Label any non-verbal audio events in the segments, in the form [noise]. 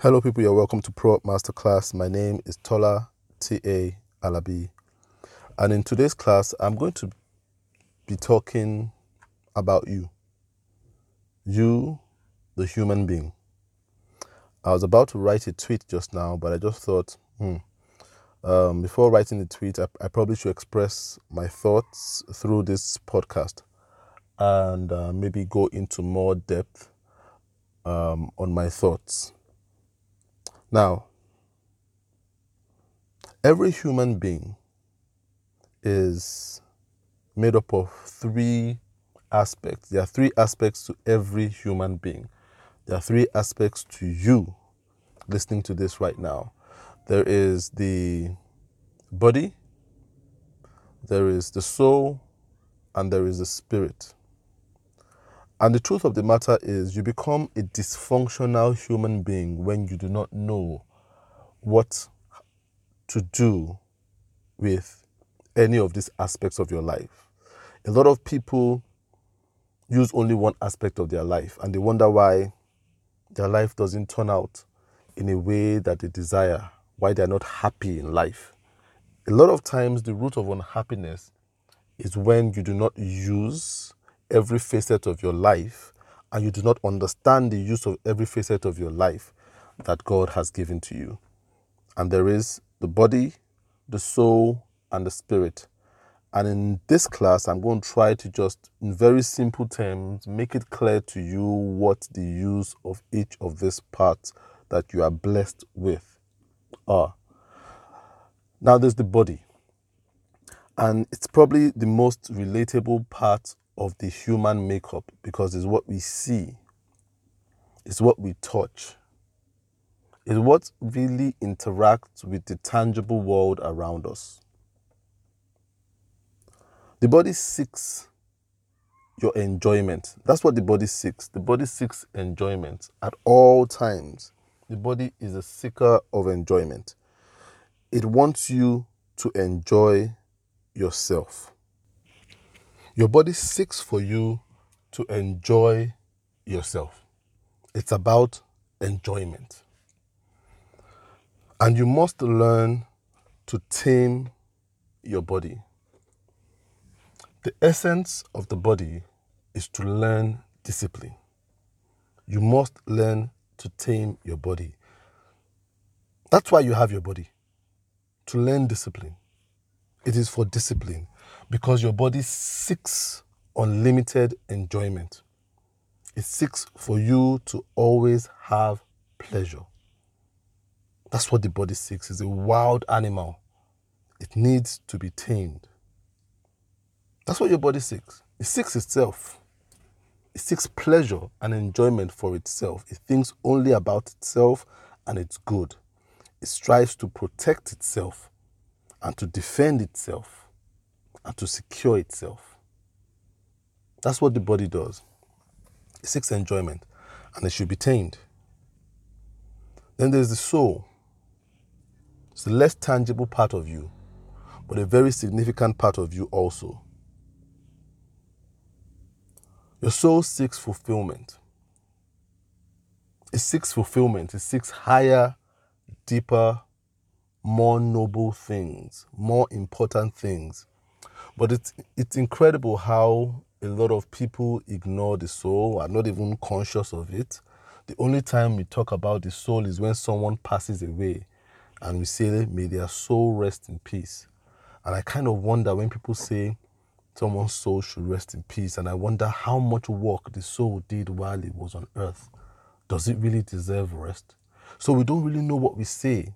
Hello, people. You're welcome to Pro Up Masterclass. My name is Tola T.A. Alabi. And in today's class, I'm going to be talking about you. You, the human being. I was about to write a tweet just now, but I just thought, hmm, um, before writing the tweet, I, I, probably should express my thoughts through this podcast and uh, maybe go into more depth um, on my thoughts. Now, every human being is made up of three aspects. There are three aspects to every human being. There are three aspects to you listening to this right now. There is the body, there is the soul, and there is the spirit. And the truth of the matter is, you become a dysfunctional human being when you do not know what to do with any of these aspects of your life. A lot of people use only one aspect of their life and they wonder why their life doesn't turn out in a way that they desire, why they're not happy in life. A lot of times, the root of unhappiness is when you do not use every facet of your life and you do not understand the use of every facet of your life that God has given to you. And there is the body, the soul, and the spirit. And in this class, I'm going to try to just, in very simple terms, make it clear to you what the use of each of these parts that you are blessed with are. Now, there's the body. And it's probably the most relatable part of the human makeup because it's what we see, it's what we touch, it's what really interacts with the tangible world around us. The body seeks your enjoyment. That's what the body seeks. The body seeks enjoyment at all times. The body is a seeker of enjoyment. It wants you to enjoy yourself. Your body seeks for you to enjoy yourself. It's about enjoyment. And you must learn to tame your body. The essence of the body is to learn discipline. You must learn to tame your body. That's why you have your body, to learn discipline. It is for discipline because your body seeks unlimited enjoyment. It seeks for you to always have pleasure. That's what the body seeks. It's a wild animal. It needs to be tamed. That's what your body seeks. It seeks itself. It seeks pleasure and enjoyment for itself. It thinks only about itself and its good. It strives to protect itself and to defend itself and to secure itself. That's what the body does. It seeks enjoyment and it should be tamed. Then there's the soul. It's the less tangible part of you, but a very significant part of you also. Your soul seeks fulfillment. It seeks fulfillment. It seeks higher, deeper, more noble things, more important things but it's it's incredible how a lot of people ignore the soul, are not even conscious of it. The only time we talk about the soul is when someone passes away and we say, May their soul rest in peace. And I kind of wonder when people say someone's soul should rest in peace, and I wonder how much work the soul did while it was on earth. Does it really deserve rest? So we don't really know what we say.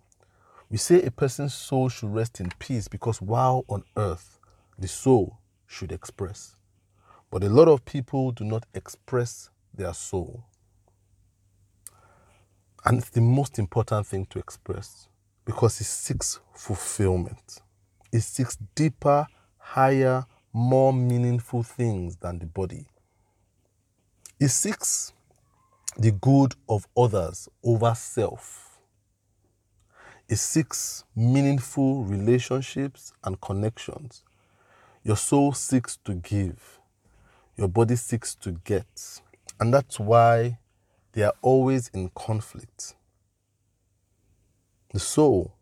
We say a person's soul should rest in peace because while on earth, the soul should express. But a lot of people do not express their soul. And it's the most important thing to express because it seeks fulfillment. It seeks deeper, higher, more meaningful things than the body. It seeks the good of others over self. It seeks meaningful relationships and connections your soul seeks to give, your body seeks to get. And that's why they are always in conflict. The soul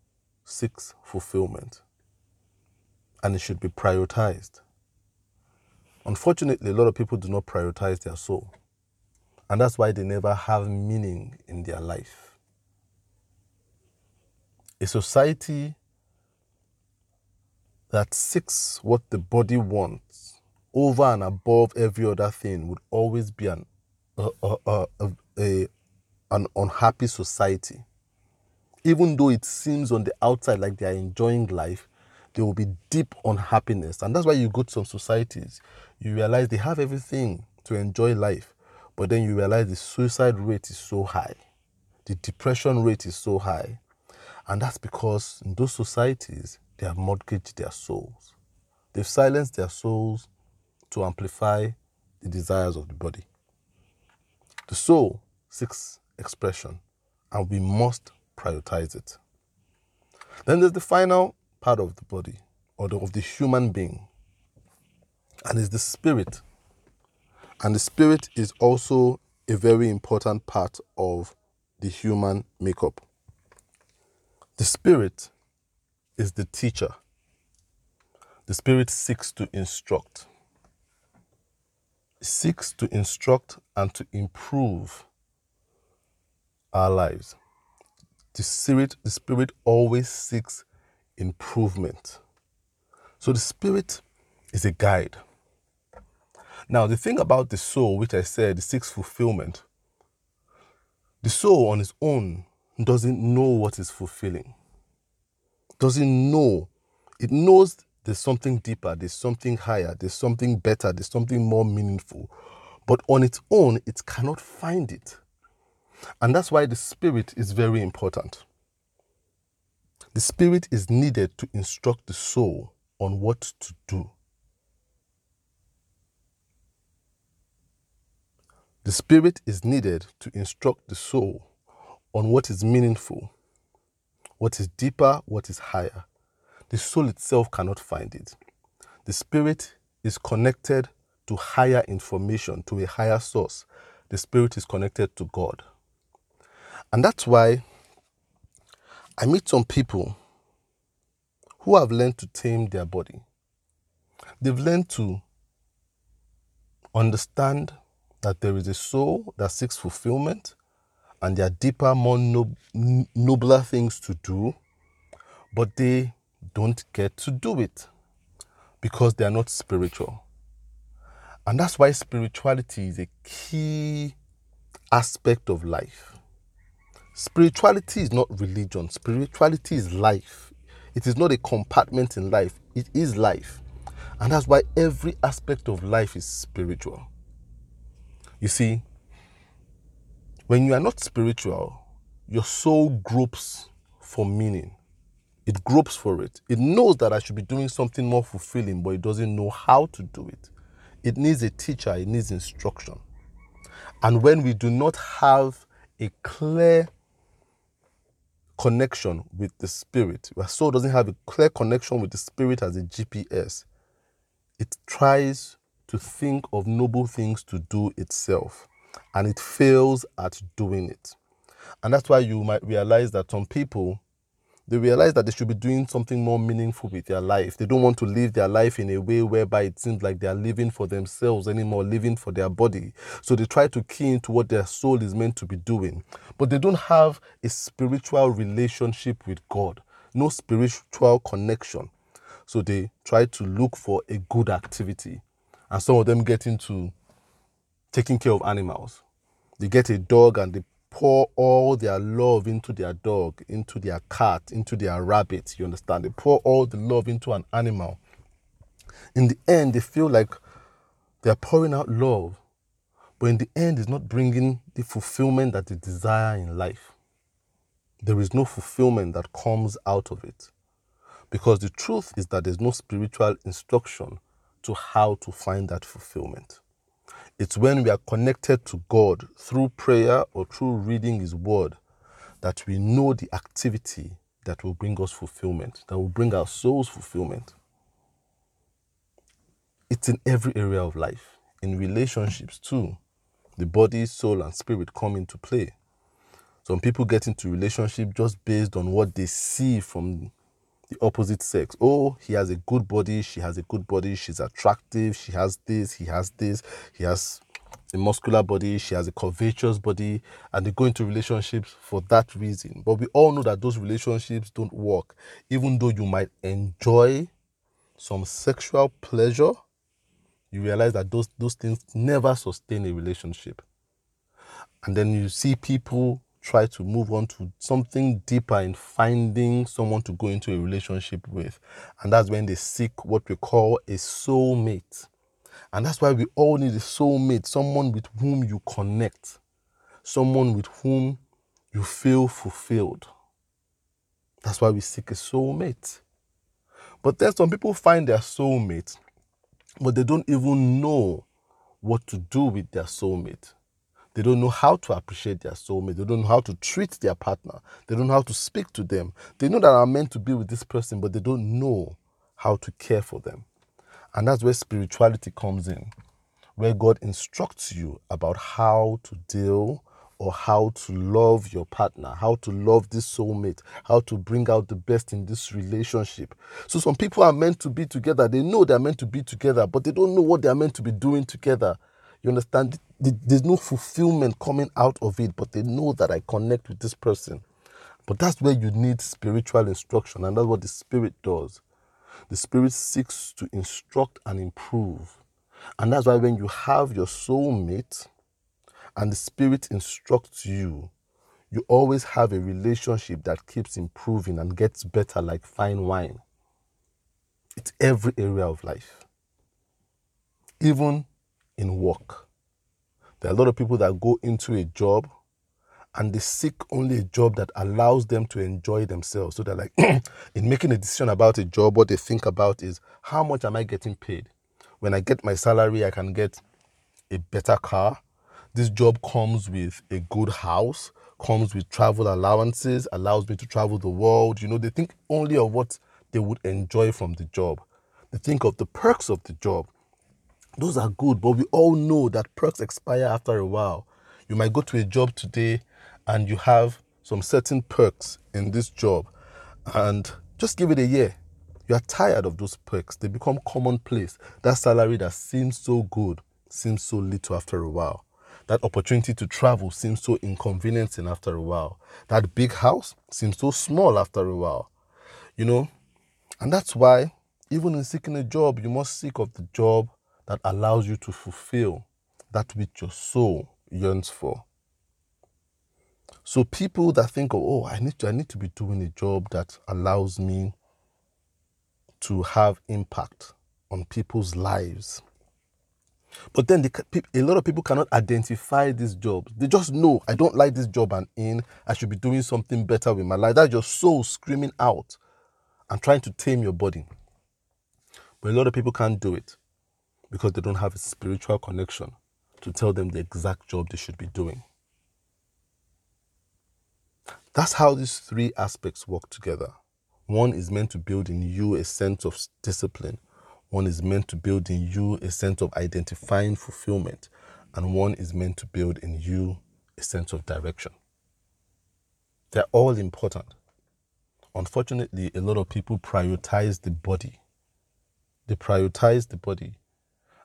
seeks fulfillment and it should be prioritized. Unfortunately, a lot of people do not prioritize their soul, and that's why they never have meaning in their life. A society that seeks what the body wants over and above every other thing would always be an, a, a, a, an unhappy society. Even though it seems on the outside like they are enjoying life, there will be deep unhappiness. And that's why you go to some societies, you realize they have everything to enjoy life, but then you realize the suicide rate is so high, the depression rate is so high. And that's because in those societies, they have mortgaged their souls. They've silenced their souls to amplify the desires of the body. The soul seeks expression, and we must prioritize it. Then there's the final part of the body or the, of the human being, and is the spirit. And the spirit is also a very important part of the human makeup. The spirit is the teacher. The spirit seeks to instruct. Seeks to instruct and to improve our lives. The spirit, the spirit always seeks improvement. So the spirit is a guide. Now, the thing about the soul, which I said seeks fulfillment, the soul on its own doesn't know what is fulfilling, doesn't know. It knows there's something deeper, there's something higher, there's something better, there's something more meaningful. But on its own, it cannot find it. And that's why the spirit is very important. The Spirit is needed to instruct the soul on what to do. The Spirit is needed to instruct the soul on what is meaningful, what is deeper, what is higher. The soul itself cannot find it. The Spirit is connected to higher information, to a higher source. The Spirit is connected to God. And that's why I meet some people who have learned to tame their body. They've learned to understand that there is a soul that seeks fulfillment and there are deeper, more nob- nobler things to do, but they don't get to do it because they are not spiritual. And that's why spirituality is a key aspect of life. Spirituality is not religion, spirituality is life. It is not a compartment in life, it is life. And that's why every aspect of life is spiritual. You see, when you are not spiritual, your soul gropes for meaning. It gropes for it. It knows that I should be doing something more fulfilling, but it doesn't know how to do it. It needs a teacher, it needs instruction. And when we do not have a clear connection with the spirit, your soul doesn't have a clear connection with the spirit as a GPS, it tries to think of noble things to do itself and it fails at doing it. And that's why you might realize that some people they realize that they should be doing something more meaningful with their life. They don't want to live their life in a way whereby it seems like they are living for themselves anymore, living for their body. So they try to key into what their soul is meant to be doing. But they don't have a spiritual relationship with God, no spiritual connection. So they try to look for a good activity. And some of them get into taking care of animals. They get a dog and they pour all their love into their dog, into their cat, into their rabbit. You understand? They pour all the love into an animal. In the end, they feel like they're pouring out love, but in the end, it's not bringing the fulfillment that they desire in life. There is no fulfillment that comes out of it. Because the truth is that there's no spiritual instruction to how to find that fulfillment. It's when we are connected to God through prayer or through reading His Word that we know the activity that will bring us fulfillment, that will bring our souls fulfillment. It's in every area of life, in relationships too. The body, soul, and spirit come into play. Some people get into relationship just based on what they see from the opposite sex. Oh, he has a good body, she has a good body, she's attractive, she has this, he has this, he has a muscular body, she has a curvaceous body, and they go into relationships for that reason. But we all know that those relationships don't work, even though you might enjoy some sexual pleasure. You realize that those, those things never sustain a relationship. And then you see people try to move on to something deeper in finding someone to go into a relationship with. And that's when they seek what we call a soulmate. And that's why we all need a soulmate, someone with whom you connect, someone with whom you feel fulfilled. That's why we seek a soulmate. But then some people find their soulmate, but they don't even know what to do with their soulmate. They don't know how to appreciate their soulmate. They don't know how to treat their partner. They don't know how to speak to them. They know that I'm meant to be with this person, but they don't know how to care for them. And that's where spirituality comes in, where God instructs you about how to deal or how to love your partner, how to love this soulmate, how to bring out the best in this relationship. So some people are meant to be together. They know they're meant to be together, but they don't know what they're meant to be doing together. You understand? There's no fulfillment coming out of it, but they know that I connect with this person. But that's where you need spiritual instruction, and that's what the Spirit does. The Spirit seeks to instruct and improve. And that's why when you have your soulmate and the Spirit instructs you, you always have a relationship that keeps improving and gets better like fine wine. It's every area of life, even in work. There are a lot of people that go into a job and they seek only a job that allows them to enjoy themselves. So they're like, [clears throat] in making a decision about a job, what they think about is how much am I getting paid? When I get my salary, I can get a better car. This job comes with a good house, comes with travel allowances, allows me to travel the world. You know, they think only of what they would enjoy from the job. They think of the perks of the job. Those are good, but we all know that perks expire after a while. You might go to a job today and you have some certain perks in this job, and just give it a year. You are tired of those perks, they become commonplace. That salary that seems so good seems so little after a while. That opportunity to travel seems so inconveniencing after a while. That big house seems so small after a while. You know, and that's why even in seeking a job, you must seek of the job that allows you to fulfill that which your soul yearns for. So people that think oh, I need to, I need to be doing a job that allows me to have impact on people's lives. But then the, a lot of people cannot identify these jobs. They just know I don't like this job I'm in. I should be doing something better with my life. That's your soul screaming out and trying to tame your body. But a lot of people can't do it because they don't have a spiritual connection to tell them the exact job they should be doing. That's how these three aspects work together. One is meant to build in you a sense of discipline. One is meant to build in you a sense of identifying fulfillment. And one is meant to build in you a sense of direction. They're all important. Unfortunately, a lot of people prioritize the body. They prioritize the body.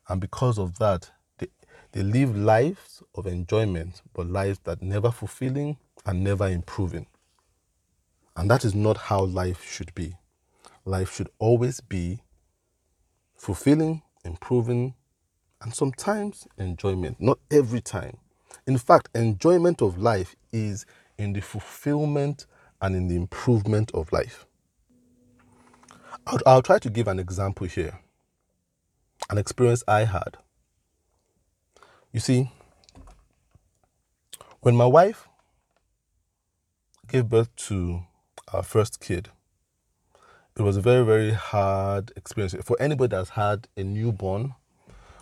And because of that, they, they live lives of enjoyment, but lives that never fulfilling and never improving. And that is not how life should be. Life should always be fulfilling, improving, and sometimes enjoyment. Not every time. In fact, enjoyment of life is in the fulfillment and in the improvement of life. I'll, I'll, try to give an example here, an experience I had. You see, when my wife gave birth to our first kid, it was a very, very hard experience. For anybody that's had a newborn,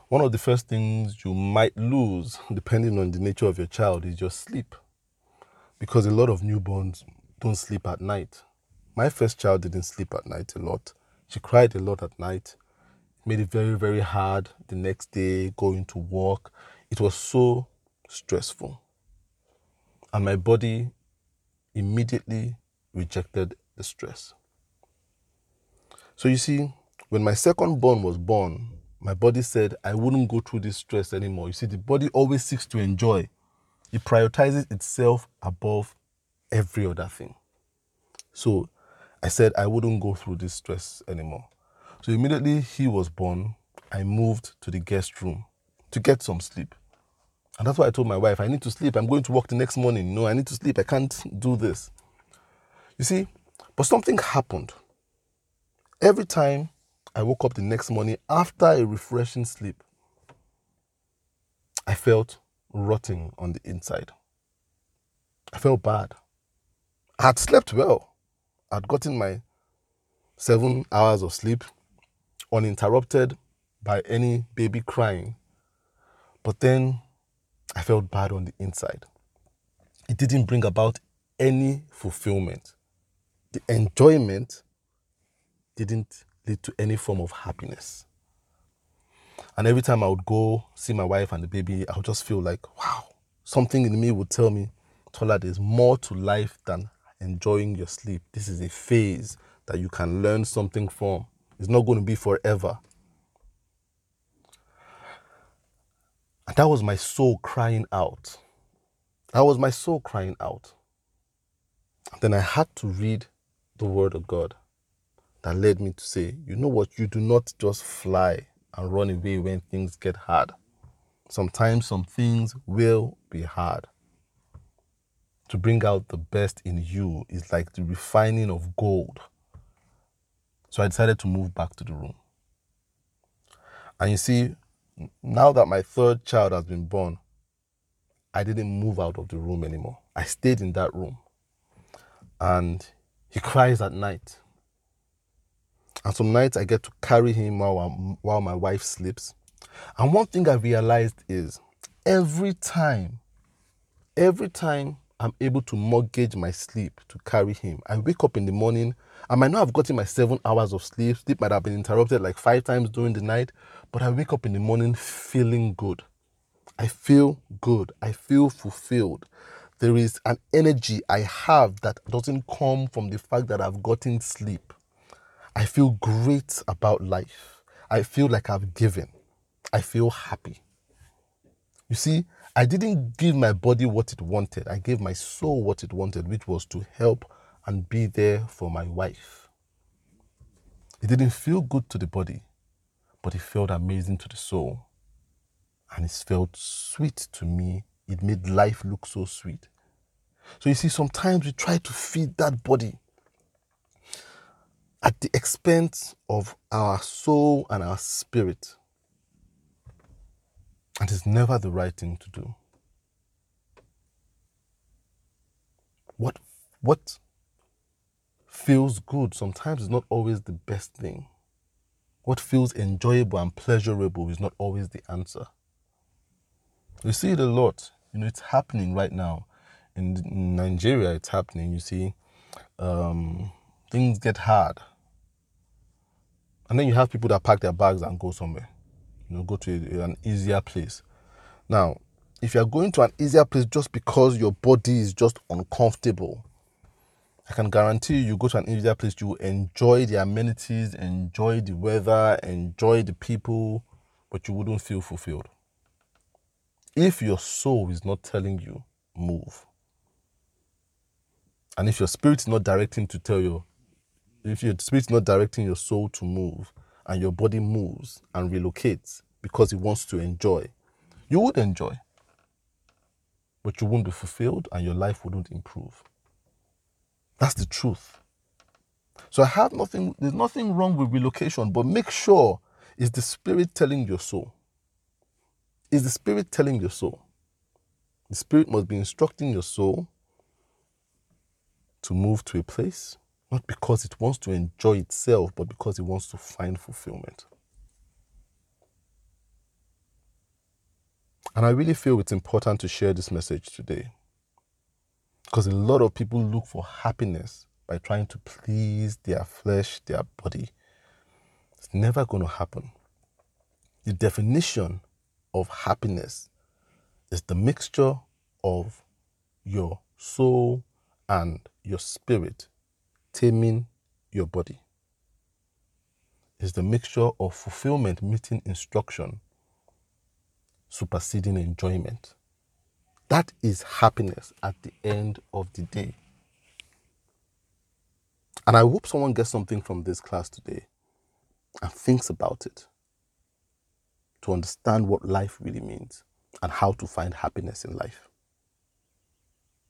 one of the first things you might lose, depending on the nature of your child, is your sleep. Because a lot of newborns don't sleep at night. My first child didn't sleep at night a lot. She cried a lot at night. Made it very, very hard the next day going to work. It was so stressful. And my body immediately rejected the stress. So you see, when my second born was born, my body said I wouldn't go through this stress anymore. You see, the body always seeks to enjoy, it prioritizes itself above every other thing. So I said I wouldn't go through this stress anymore. So immediately he was born, I moved to the guest room to get some sleep. And that's why I told my wife, I need to sleep. I'm going to work the next morning. No, I need to sleep. I can't do this. You see, but something happened. Every time I woke up the next morning after a refreshing sleep, I felt rotting on the inside. I felt bad. I had slept well. I'd gotten my seven hours of sleep uninterrupted by any baby crying. But then I felt bad on the inside. It didn't bring about any fulfillment. The enjoyment didn't lead to any form of happiness. And every time I would go see my wife and the baby, I would just feel like, wow, something in me would tell me, Tola, there's more to life than enjoying your sleep. This is a phase that you can learn something from. It's not going to be forever. And that was my soul crying out. That was my soul crying out. then I had to read the word of God that led me to say, you know what? You do not just fly and run away when things get hard. Sometimes some things will be hard. To bring out the best in you is like the refining of gold. So I decided to move back to the room. And you see, now that my third child has been born, I didn't move out of the room anymore. I stayed in that room. And he cries at night. And some nights I get to carry him while, I'm, while my wife sleeps. And one thing I realized is every time, every time I'm able to mortgage my sleep to carry him, I wake up in the morning. I might not have gotten my seven hours of sleep. Sleep might have been interrupted like five times during the night, but I wake up in the morning feeling good. I feel good. I feel fulfilled. There is an energy I have that doesn't come from the fact that I've gotten sleep. I feel great about life. I feel like I've given. I feel happy. You see, I didn't give my body what it wanted. I gave my soul what it wanted, which was to help and be there for my wife. It didn't feel good to the body, but it felt amazing to the soul. And it felt sweet to me. It made life look so sweet. So you see, sometimes we try to feed that body at the expense of our soul and our spirit. And it's never the right thing to do. What, what feels good sometimes is not always the best thing. What feels enjoyable and pleasurable is not always the answer. We see it a lot. You know, it's happening right now. In Nigeria, it's happening. You see, um, things get hard and then you have people that pack their bags and go somewhere, know, go to a, an easier place. Now, if you're going to an easier place just because your body is just uncomfortable, I can guarantee you, you go to an easier place, you enjoy the amenities, enjoy the weather, enjoy the people, but you wouldn't feel fulfilled. If your soul is not telling you, move. And if your spirit is not directing to tell you, if your spirit's not directing your soul to move and your body moves and relocates because it wants to enjoy, you would enjoy. But you won't be fulfilled and your life wouldn't improve. That's the truth. So I have nothing, there's nothing wrong with relocation, but make sure is the spirit telling your soul. Is the spirit telling your soul? The spirit must be instructing your soul to move to a place not because it wants to enjoy itself, but because it wants to find fulfillment. And I really feel it's important to share this message today. Because a lot of people look for happiness by trying to please their flesh, their body. It's never going to happen. The definition of happiness is the mixture of your soul and your spirit taming your body. It's the mixture of fulfillment meeting instruction, superseding enjoyment. That is happiness at the end of the day. And I hope someone gets something from this class today and thinks about it to understand what life really means and how to find happiness in life.